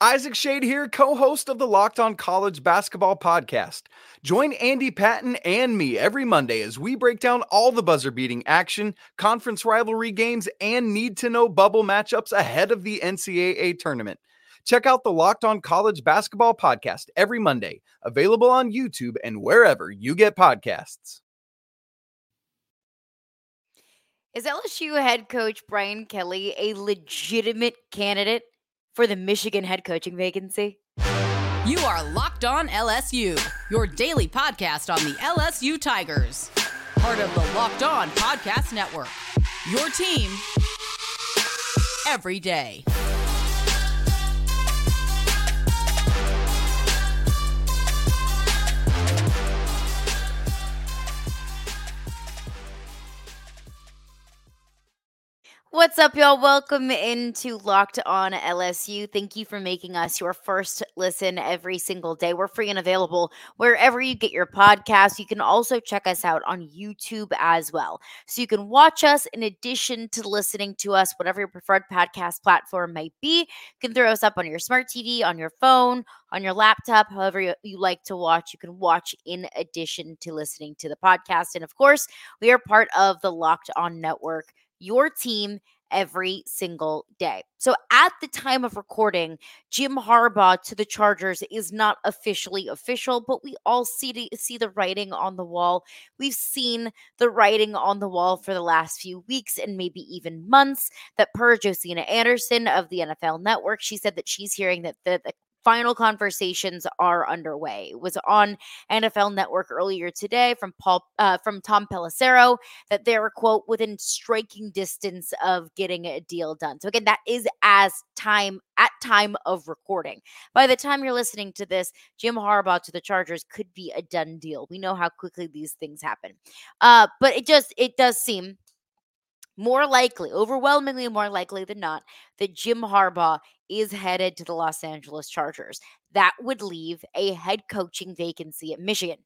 Isaac Schade here, co host of the Locked On College Basketball Podcast. Join Andy Patton and me every Monday as we break down all the buzzer beating action, conference rivalry games, and need to know bubble matchups ahead of the NCAA tournament. Check out the Locked On College Basketball Podcast every Monday, available on YouTube and wherever you get podcasts. Is LSU head coach Brian Kelly a legitimate candidate for the Michigan head coaching vacancy? You are Locked On LSU, your daily podcast on the LSU Tigers. Part of the Locked On Podcast Network. Your team every day. What's up, y'all? Welcome into Locked On LSU. Thank you for making us your first listen every single day. We're free and available wherever you get your podcasts. You can also check us out on YouTube as well. So you can watch us in addition to listening to us, whatever your preferred podcast platform might be. You can throw us up on your smart TV, on your phone, on your laptop, however you, you like to watch. You can watch in addition to listening to the podcast. And of course, we are part of the Locked On Network your team every single day. So at the time of recording, Jim Harbaugh to the Chargers is not officially official, but we all see the, see the writing on the wall. We've seen the writing on the wall for the last few weeks and maybe even months that per Josina Anderson of the NFL Network, she said that she's hearing that the, the final conversations are underway. It was on NFL Network earlier today from Paul uh, from Tom Pelissero that they were quote within striking distance of getting a deal done. So again, that is as time at time of recording. By the time you're listening to this, Jim Harbaugh to the Chargers could be a done deal. We know how quickly these things happen. Uh, but it just it does seem more likely, overwhelmingly more likely than not, that Jim Harbaugh is headed to the Los Angeles Chargers. That would leave a head coaching vacancy at Michigan.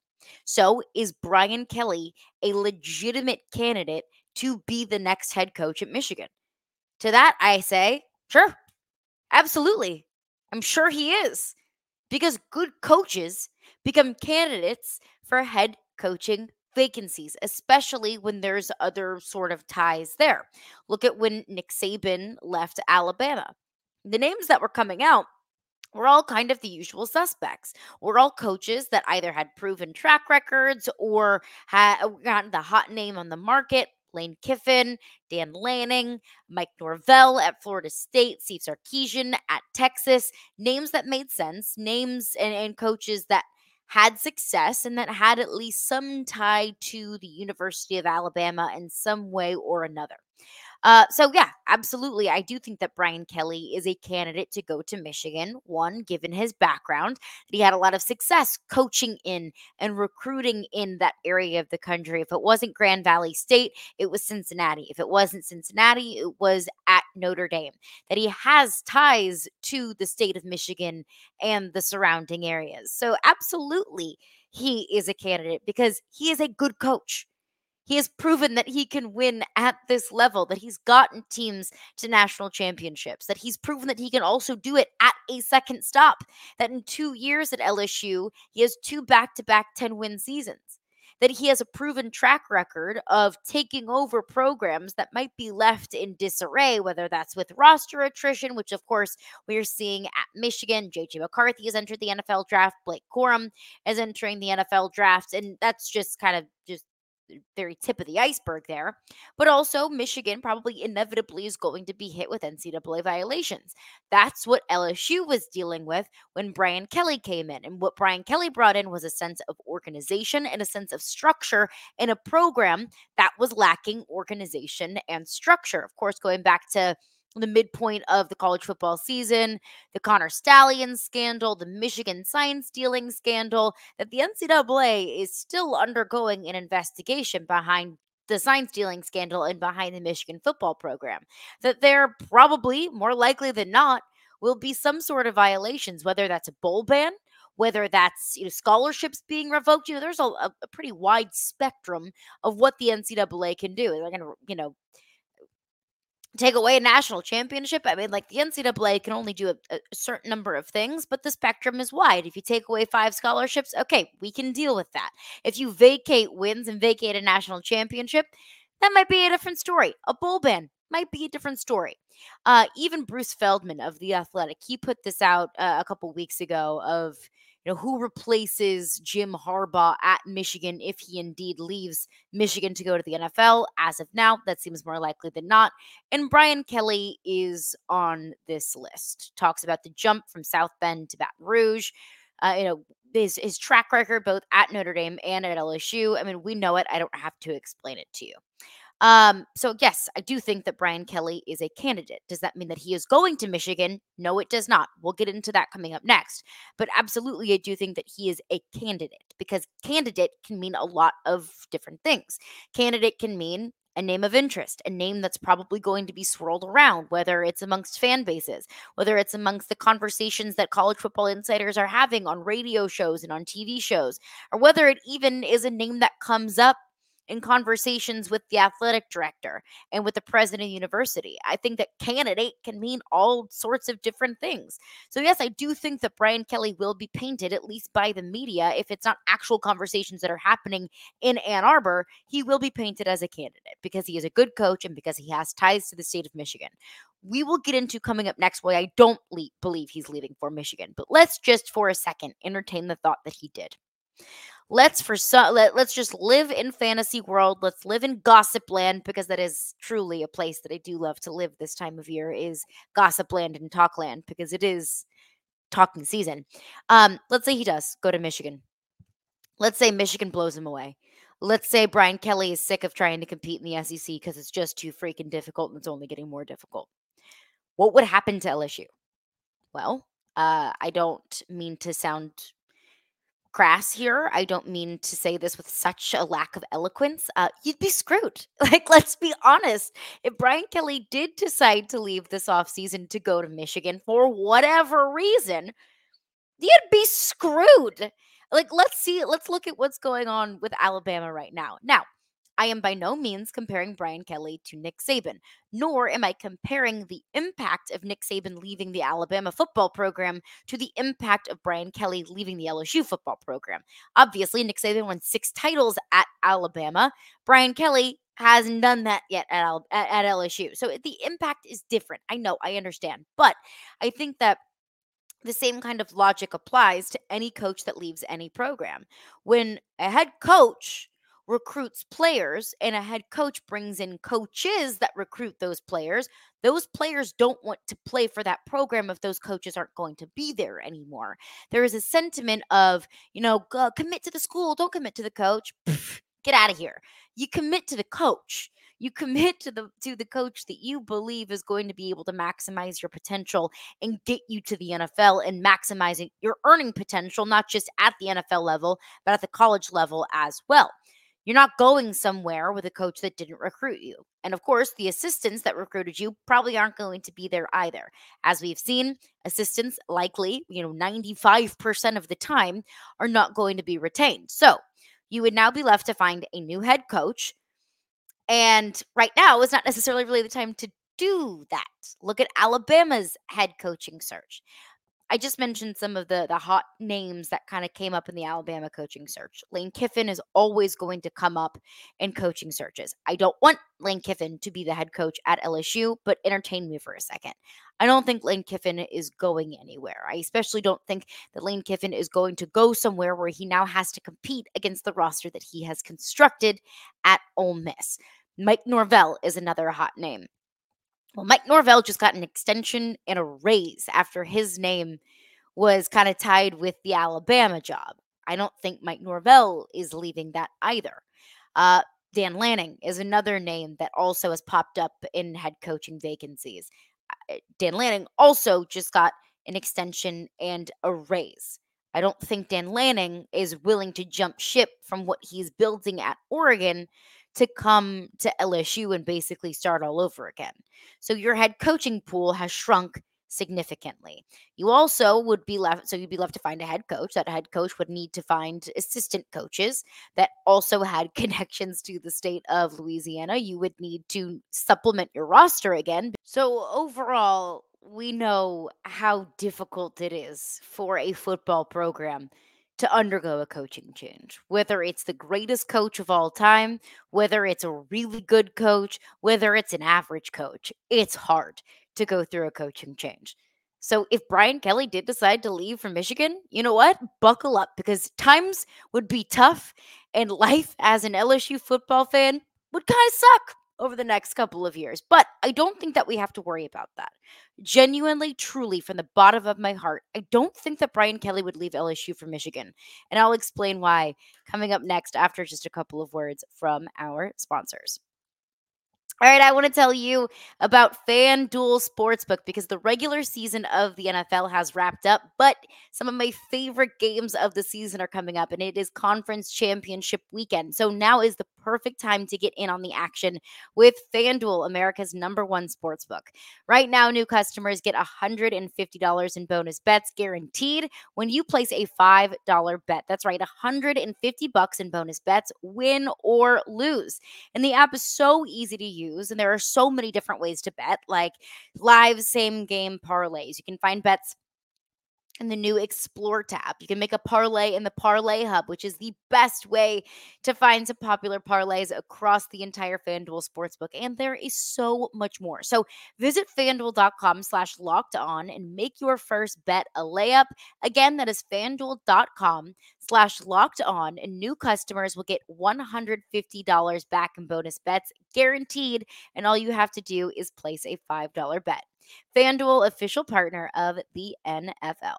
So, is Brian Kelly a legitimate candidate to be the next head coach at Michigan? To that, I say, sure, absolutely. I'm sure he is because good coaches become candidates for head coaching vacancies, especially when there's other sort of ties there. Look at when Nick Saban left Alabama. The names that were coming out were all kind of the usual suspects. We're all coaches that either had proven track records or had uh, gotten the hot name on the market. Lane Kiffin, Dan Lanning, Mike Norvell at Florida State, Steve Sarkisian at Texas, names that made sense, names and, and coaches that had success and that had at least some tie to the University of Alabama in some way or another. Uh, so yeah, absolutely. I do think that Brian Kelly is a candidate to go to Michigan. One, given his background, he had a lot of success coaching in and recruiting in that area of the country. If it wasn't Grand Valley State, it was Cincinnati. If it wasn't Cincinnati, it was at Notre Dame. That he has ties to the state of Michigan and the surrounding areas. So absolutely, he is a candidate because he is a good coach. He has proven that he can win at this level, that he's gotten teams to national championships, that he's proven that he can also do it at a second stop, that in two years at LSU, he has two back to back 10 win seasons that he has a proven track record of taking over programs that might be left in disarray, whether that's with roster attrition, which of course we are seeing at Michigan. JJ McCarthy has entered the NFL draft, Blake Corum is entering the NFL draft, and that's just kind of just very tip of the iceberg there. But also, Michigan probably inevitably is going to be hit with NCAA violations. That's what LSU was dealing with when Brian Kelly came in. And what Brian Kelly brought in was a sense of organization and a sense of structure in a program that was lacking organization and structure. Of course, going back to the midpoint of the college football season, the Connor Stalions scandal, the Michigan sign stealing scandal, that the NCAA is still undergoing an investigation behind the sign stealing scandal and behind the Michigan football program. That there probably, more likely than not, will be some sort of violations, whether that's a bowl ban, whether that's you know scholarships being revoked. You know, there's a, a pretty wide spectrum of what the NCAA can do. They're going to, you know, take away a national championship. I mean, like the NCAA can only do a, a, certain number of things, but the spectrum is wide. If you take away five scholarships, okay, we can deal with that. If you vacate wins and vacate a national championship, that might be a different story. A bowl ban might be a different story. Uh, even Bruce Feldman of The Athletic, he put this out uh, a couple weeks ago of know, who replaces Jim Harbaugh at Michigan if he indeed leaves Michigan to go to the NFL? As of now, that seems more likely than not. And Brian Kelly is on this list. Talks about the jump from South Bend to Baton Rouge. Uh, you know, his, his track record both at Notre Dame and at LSU. I mean, we know it. I don't have to explain it to you. Um, so yes, I do think that Brian Kelly is a candidate. Does that mean that he is going to Michigan? No, it does not. We'll get into that coming up next. But absolutely, I do think that he is a candidate because candidate can mean a lot of different things. Candidate can mean a name of interest, a name that's probably going to be swirled around, whether it's amongst fan bases, whether it's amongst the conversations that college football insiders are having on radio shows and on TV shows, or whether it even is a name that comes up in conversations with the athletic director and with the president of the university. I think that candidate can mean all sorts of different things. So, yes, I do think that Brian Kelly will be painted, at least by the media, if it's not actual conversations that are happening in Ann Arbor, he will be painted as a candidate because he is a good coach and because he has ties to the state of Michigan. We will get into coming up next why I don't le- believe he's leaving for Michigan, but let's just for a second entertain the thought that he did let's for so let, let's just live in fantasy world let's live in gossip land because that is truly a place that i do love to live this time of year is gossip land and talk land because it is talking season. Um let's say he does go to michigan. Let's say michigan blows him away. Let's say brian kelly is sick of trying to compete in the sec because it's just too freaking difficult and it's only getting more difficult. What would happen to lsu well uh, I don't mean to sound crass here. I don't mean to say this with such a lack of eloquence. Uh, you'd be screwed. Like, let's be honest. If Brian Kelly did decide to leave this offseason to go to Michigan for whatever reason, you'd be screwed. Like, let's see, let's look at what's going on with Alabama right now. Now, I am by no means comparing Brian Kelly to Nick Saban, nor am I comparing the impact of Nick Saban leaving the Alabama football program to the impact of Brian Kelly leaving the LSU football program. Obviously, Nick Saban won six titles at Alabama. Brian Kelly hasn't done that yet at, at, LSU. So the impact is different. I know, I understand. But I think that the same kind of logic applies to any coach that leaves any program. When a head coach recruits players and a head coach brings in coaches that recruit those players, those players don't want to play for that program if those coaches aren't going to be there anymore. There is a sentiment of, you know, commit to the school, don't commit to the coach. get out of here. You commit to the coach. You commit to the to the coach that you believe is going to be able to maximize your potential and get you to the NFL and maximizing your earning potential not just at the NFL level, but at the college level as well. You're not going somewhere with a coach that didn't recruit you. And of course, the assistants that recruited you probably aren't going to be there either. As we've seen, assistants likely, you know, 95% of the time are not going to be retained. So you would now be left to find a new head coach. And right now is not necessarily really the time to do that. Look at Alabama's head coaching search. I just mentioned some of the the hot names that kind of came up in the Alabama coaching search. Lane Kiffin is always going to come up in coaching searches. I don't want Lane Kiffin to be the head coach at LSU, but entertain me for a second. I don't think Lane Kiffin is going anywhere. I especially don't think that Lane Kiffin is going to go somewhere where he now has to compete against the roster that he has constructed at Ole Miss. Mike Norvell is another hot name. Well, Mike Norvell just got an extension and a raise after his name was kind of tied with the Alabama job. I don't think Mike Norvell is leaving that either. Uh, Dan Lanning is another name that also has popped up in head coaching vacancies. Uh, Dan Lanning also just got an extension and a raise. I don't think Dan Lanning is willing to jump ship from what he's building at Oregon to come to LSU and basically start all over again. So your head coaching pool has shrunk significantly. You also would be left, so you'd be left to find a head coach. That head coach would need to find assistant coaches that also had connections to the state of Louisiana. You would need to supplement your roster again. So, overall, we know how difficult it is for a football program to undergo a coaching change, whether it's the greatest coach of all time, whether it's a really good coach, whether it's an average coach. It's hard to go through a coaching change. So if Brian Kelly did decide to leave for Michigan, you know what? Buckle up because times would be tough and life as an LSU football fan would kind of suck over the next couple of years. But I don't think that we have to worry about that. Genuinely, truly, from the bottom of my heart, I don't think that Brian Kelly would leave LSU for Michigan. And I'll explain why coming up next after just a couple of words from our sponsors. All right, I want to tell you about FanDuel Sportsbook because the regular season of the NFL has wrapped up, but some of my favorite games of the season are coming up, and it is conference championship weekend. So now is the perfect time to get in on the action with FanDuel, America's number one sportsbook. Right now, new customers get $150 in bonus bets guaranteed when you place a $5 bet. That's right, 150 bucks in bonus bets, win or lose. And the app is so easy to use use. And there are so many different ways to bet, like live same game parlays. You can find bets in the new Explore tab. You can make a parlay in the Parlay Hub, which is the best way to find some popular parlays across the entire FanDuel Sportsbook. And there is so much more. So visit fanduel.com slash locked on and make your first bet a layup. Again, that is fanduel.com slash locked on, and new customers will get $150 back in bonus bets guaranteed. And all you have to do is place a $5 bet. FanDuel, official partner of the NFL.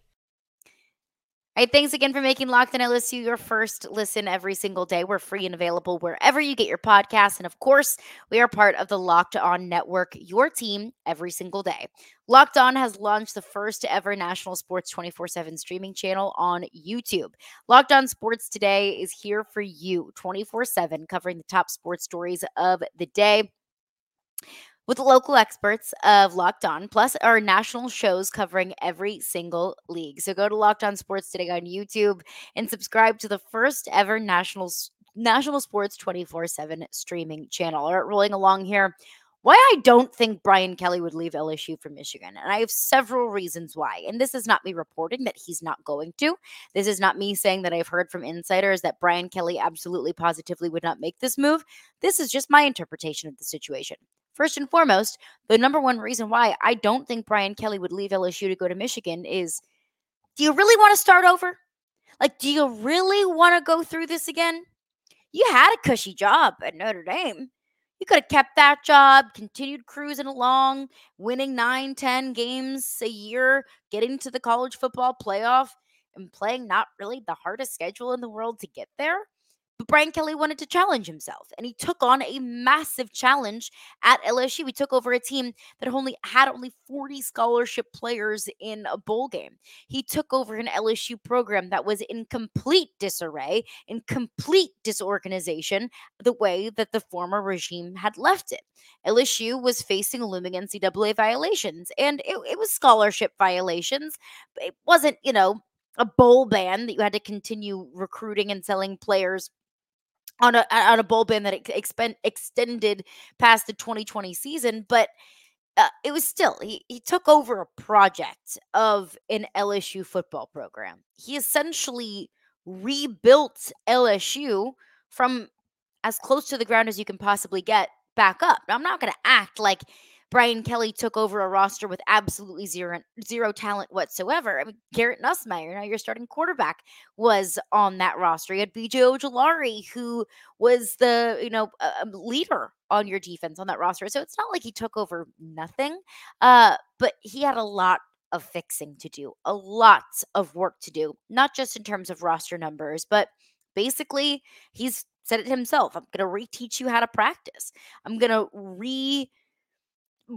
Thanks again for making Locked On LSU your first listen every single day. We're free and available wherever you get your podcasts. And of course, we are part of the Locked On Network, your team every single day. Locked On has launched the first ever national sports 24 7 streaming channel on YouTube. Locked On Sports Today is here for you 24 7, covering the top sports stories of the day with local experts of Locked On, plus our national shows covering every single league. So go to Locked On Sports today on YouTube and subscribe to the first ever national national sports 24/7 streaming channel. All right, rolling along here. Why I don't think Brian Kelly would leave LSU for Michigan. And I have several reasons why. And this is not me reporting that he's not going to. This is not me saying that I've heard from insiders that Brian Kelly absolutely positively would not make this move. This is just my interpretation of the situation. First and foremost, the number one reason why I don't think Brian Kelly would leave LSU to go to Michigan is do you really want to start over? Like, do you really want to go through this again? You had a cushy job at Notre Dame. You could have kept that job, continued cruising along, winning nine, ten games a year, getting to the college football playoff, and playing not really the hardest schedule in the world to get there. But Brian Kelly wanted to challenge himself, and he took on a massive challenge at LSU. He took over a team that only had only 40 scholarship players in a bowl game. He took over an LSU program that was in complete disarray, in complete disorganization, the way that the former regime had left it. LSU was facing looming NCAA violations, and it, it was scholarship violations. It wasn't, you know, a bowl ban that you had to continue recruiting and selling players on a on a ban that expend, extended past the 2020 season, but uh, it was still he, he took over a project of an LSU football program. He essentially rebuilt LSU from as close to the ground as you can possibly get back up. Now, I'm not going to act like Brian Kelly took over a roster with absolutely zero zero talent whatsoever. I mean, Garrett Nussmeier, now your starting quarterback, was on that roster. You had BJ Ojulari, who was the you know uh, leader on your defense on that roster. So it's not like he took over nothing, uh, but he had a lot of fixing to do, a lot of work to do, not just in terms of roster numbers, but basically he's said it himself. I'm going to reteach you how to practice. I'm going to re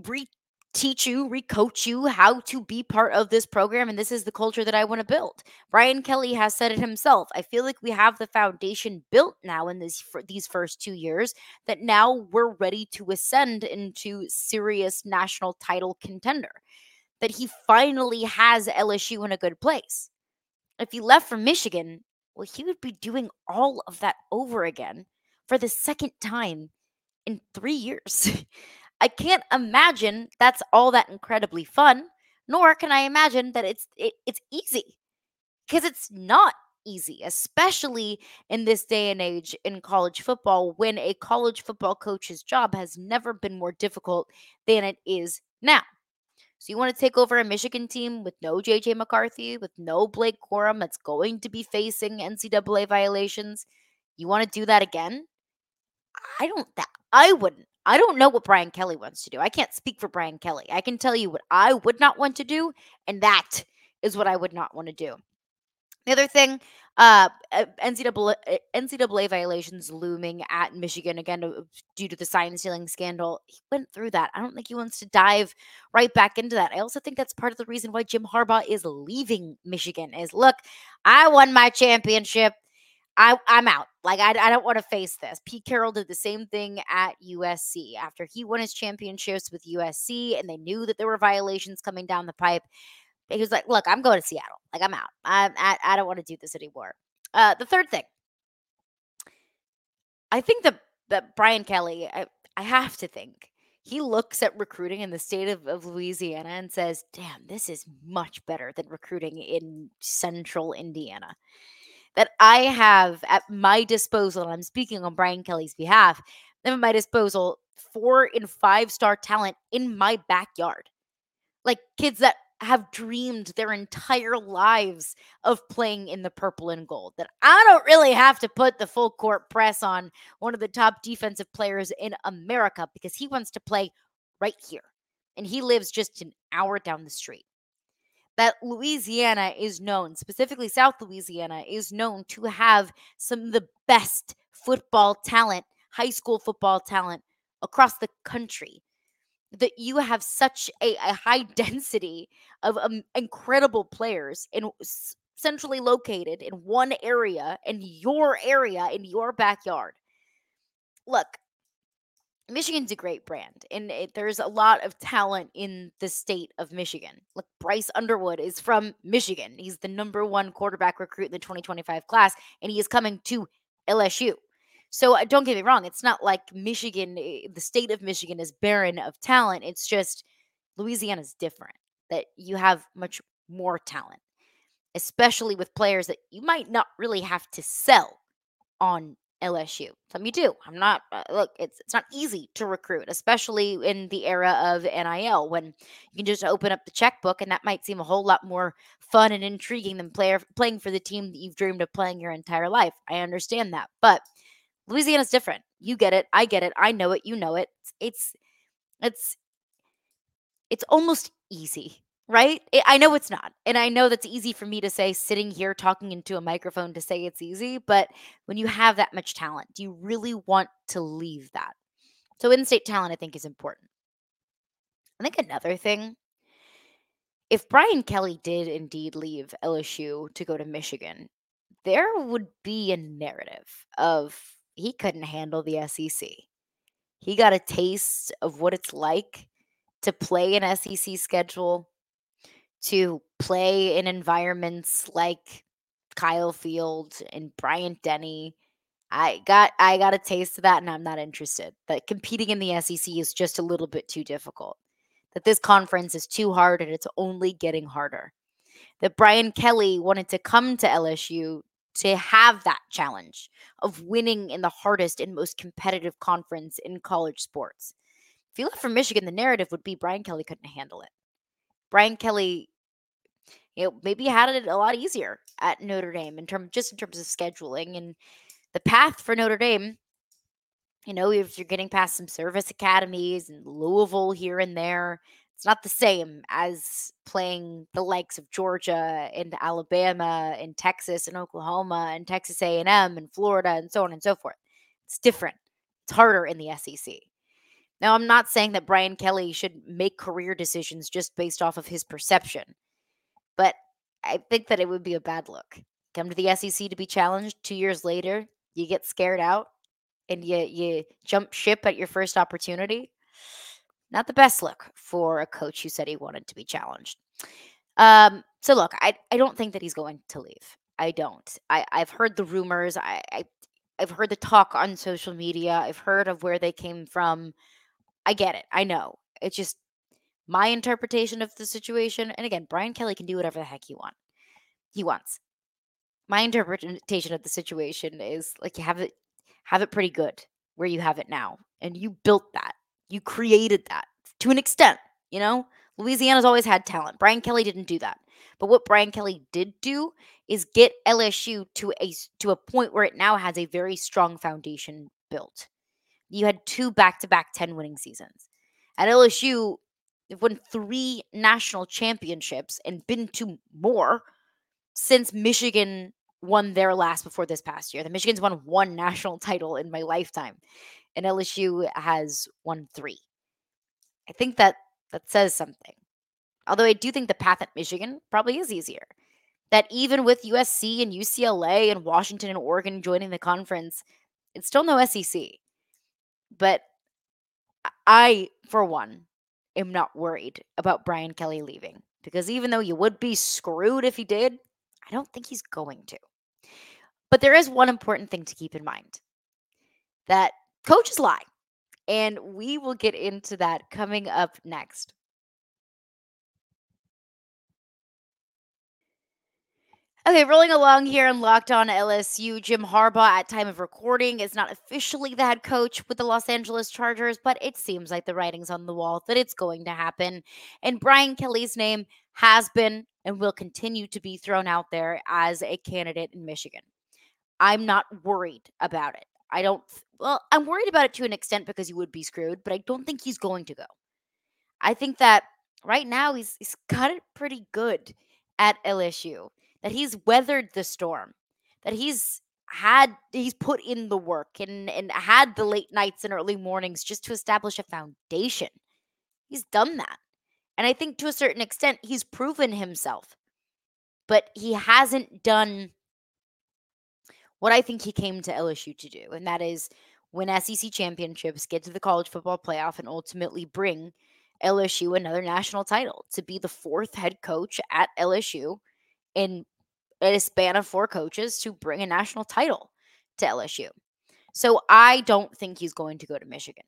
re teach you, recoach you how to be part of this program. And this is the culture that I want to build. Brian Kelly has said it himself. I feel like we have the foundation built now in this for these first two years that now we're ready to ascend into serious national title contender. That he finally has LSU in a good place. If he left for Michigan, well, he would be doing all of that over again for the second time in three years. I can't imagine that's all that incredibly fun, nor can I imagine that it's it, it's easy. Because it's not easy, especially in this day and age in college football when a college football coach's job has never been more difficult than it is now. So you want to take over a Michigan team with no JJ McCarthy, with no Blake Corum that's going to be facing NCAA violations. You want to do that again? I don't that I wouldn't. I don't know what Brian Kelly wants to do. I can't speak for Brian Kelly. I can tell you what I would not want to do, and that is what I would not want to do. The other thing, uh, NCAA, NCAA violations looming at Michigan again uh, due to the sign stealing scandal. He went through that. I don't think he wants to dive right back into that. I also think that's part of the reason why Jim Harbaugh is leaving Michigan. Is look, I won my championship. I, I'm out. Like, I, I don't want to face this. Pete Carroll did the same thing at USC after he won his championships with USC, and they knew that there were violations coming down the pipe. He was like, "Look, I'm going to Seattle. Like, I'm out. I'm, I, I don't want to do this anymore." Uh, the third thing, I think that that Brian Kelly, I, I have to think he looks at recruiting in the state of, of Louisiana and says, "Damn, this is much better than recruiting in Central Indiana." That I have at my disposal, and I'm speaking on Brian Kelly's behalf, at my disposal four and five star talent in my backyard like kids that have dreamed their entire lives of playing in the purple and gold. That I don't really have to put the full court press on one of the top defensive players in America because he wants to play right here. And he lives just an hour down the street. That Louisiana is known, specifically South Louisiana, is known to have some of the best football talent, high school football talent across the country. That you have such a, a high density of um, incredible players in centrally located in one area in your area in your backyard. Look michigan's a great brand and it, there's a lot of talent in the state of michigan look bryce underwood is from michigan he's the number one quarterback recruit in the 2025 class and he is coming to lsu so uh, don't get me wrong, it's not like Michigan, eh, the state of Michigan is barren of talent. It's just Louisiana's different, that you have much more talent, especially with players that you might not really have to sell on LSU. Some you do. I'm not uh, look, it's it's not easy to recruit, especially in the era of NIL when you can just open up the checkbook and that might seem a whole lot more fun and intriguing than player playing for the team that you've dreamed of playing your entire life. I understand that. But Louisiana's different. You get it. I get it. I know it. You know it. It's it's it's almost easy, right? I know it's not. And I know that's easy for me to say sitting here talking into a microphone to say it's easy, but when you have that much talent, do you really want to leave that? So in-state talent I think is important. I think another thing if Brian Kelly did indeed leave LSU to go to Michigan, there would be a narrative of he couldn't handle the SEC. He got a taste of what it's like to play an SEC schedule, to play in environments like Kyle Field and Bryant Denny. I got I got a taste of that and I'm not interested. That competing in the SEC is just a little bit too difficult. That this conference is too hard and it's only getting harder. That Brian Kelly wanted to come to LSU to have that challenge of winning in the hardest and most competitive conference in college sports. If you left for Michigan, the narrative would be Brian Kelly couldn't handle it. Brian Kelly, you know, maybe had it a lot easier at Notre Dame in terms just in terms of scheduling and the path for Notre Dame. You know, if you're getting past some service academies and Louisville here and there, it's not the same as playing the likes of Georgia and Alabama and Texas and Oklahoma and Texas A&M and Florida and so on and so forth. It's different. It's harder in the SEC. Now, I'm not saying that Brian Kelly should make career decisions just based off of his perception, but I think that it would be a bad look. Come to the SEC to be challenged two years later, you get scared out and you you jump ship at your first opportunity. Not the best look for a coach who said he wanted to be challenged. Um, so look, I, I don't think that he's going to leave. I don't. I, I've heard the rumors. I, I I've heard the talk on social media. I've heard of where they came from. I get it. I know. It's just my interpretation of the situation. And again, Brian Kelly can do whatever the heck he want. He wants. My interpretation of the situation is like you have it have it pretty good where you have it now. And you built that. You created that to an extent, you know? Louisiana's always had talent. Brian Kelly didn't do that. But what Brian Kelly did do is get LSU to a to a point where it now has a very strong foundation built. You had two back-to-back 10 winning seasons. At LSU, they've won 3 national championships and been to more since Michigan won their last before this past year. The Michigan's won one national title in my lifetime, and LSU has won three. I think that that says something. Although I do think the path at Michigan probably is easier. That even with USC and UCLA and Washington and Oregon joining the conference, it's still no SEC. But I, for one, am not worried about Brian Kelly leaving because even though you would be screwed if he did, I don't think he's going to. But there is one important thing to keep in mind that coaches lie. And we will get into that coming up next. Okay, rolling along here and Locked On LSU, Jim Harbaugh at time of recording is not officially the head coach with the Los Angeles Chargers, but it seems like the writing's on the wall that it's going to happen. And Brian Kelly's name has been and will continue to be thrown out there as a candidate in Michigan. I'm not worried about it. I don't, well, I'm worried about it to an extent because he would be screwed, but I don't think he's going to go. I think that right now he's, he's got it pretty good at LSU, that he's weathered the storm, that he's had he's put in the work and and had the late nights and early mornings just to establish a foundation. He's done that. And I think to a certain extent he's proven himself. But he hasn't done what I think he came to LSU to do, and that is win SEC championships, get to the college football playoff, and ultimately bring LSU another national title to be the fourth head coach at LSU a span of four coaches to bring a national title to LSU. So I don't think he's going to go to Michigan.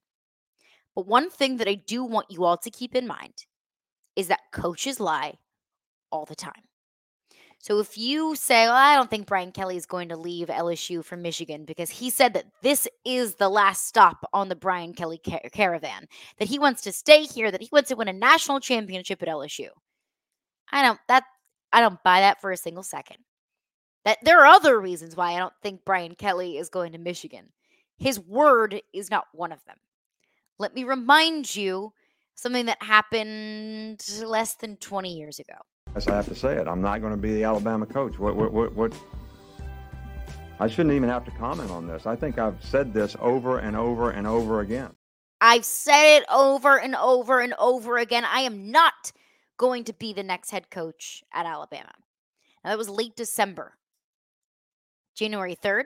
But one thing that I do want you all to keep in mind is that coaches lie all the time. So if you say, well, I don't think Brian Kelly is going to leave LSU for Michigan because he said that this is the last stop on the Brian Kelly car- caravan, that he wants to stay here, that he wants to win a national championship at LSU. I don't that I don't buy that for a single second. That there are other reasons why I don't think Brian Kelly is going to Michigan. His word is not one of them. Let me remind you something that happened less than 20 years ago. I have to say it. I'm not going to be the Alabama coach. What, what, what, what? I shouldn't even have to comment on this. I think I've said this over and over and over again. I've said it over and over and over again. I am not going to be the next head coach at Alabama. Now, that was late December. January 3rd,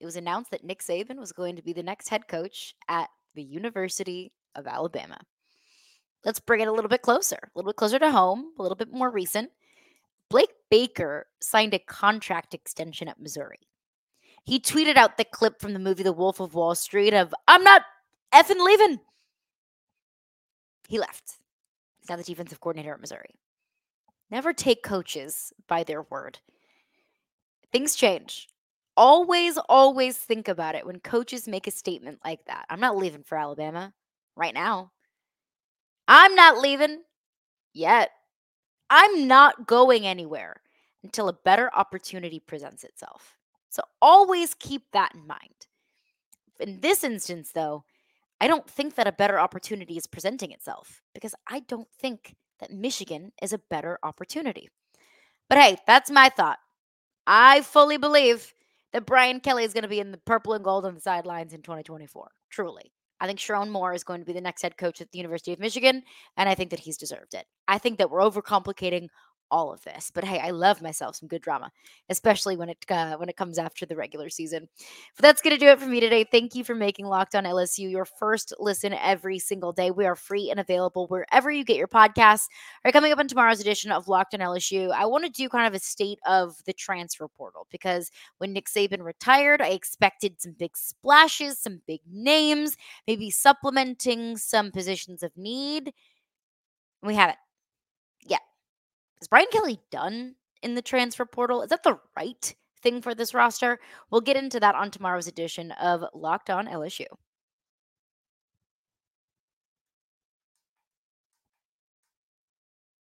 it was announced that Nick Saban was going to be the next head coach at the University of Alabama let's bring it a little bit closer, a little bit closer to home, a little bit more recent. Blake Baker signed a contract extension at Missouri. He tweeted out the clip from the movie The Wolf of Wall Street of, I'm not effing leaving. He left. Now the defensive coordinator at Missouri. Never take coaches by their word. Things change. Always, always think about it when coaches make a statement like that. I'm not leaving for Alabama. right now. I'm not leaving yet. I'm not going anywhere until a better opportunity presents itself. So always keep that in mind. In this instance, though, I don't think that a better opportunity is presenting itself because I don't think that Michigan is a better opportunity. But hey, that's my thought. I fully believe that Brian Kelly is going to be in the purple and gold on the sidelines in 2024. Truly. I think Sherrone Moore is going to be the next head coach at the University of Michigan, and I think that he's deserved it. I think that we're overcomplicating all of this. But hey, I love myself some good drama, especially when it uh, when it comes after the regular season. But that's gonna do it for me today. Thank you for making Locked On LSU your first listen every single day. We are free and available wherever you get your podcasts. Are coming up on tomorrow's edition of Locked On LSU. I want to do kind of a state of the transfer portal because when Nick Saban retired, I expected some big splashes, some big names, maybe supplementing some positions of need. We haven't. Is Brian Kelly done in the transfer portal? Is that the right thing for this roster? We'll get into that on tomorrow's edition of Locked On LSU.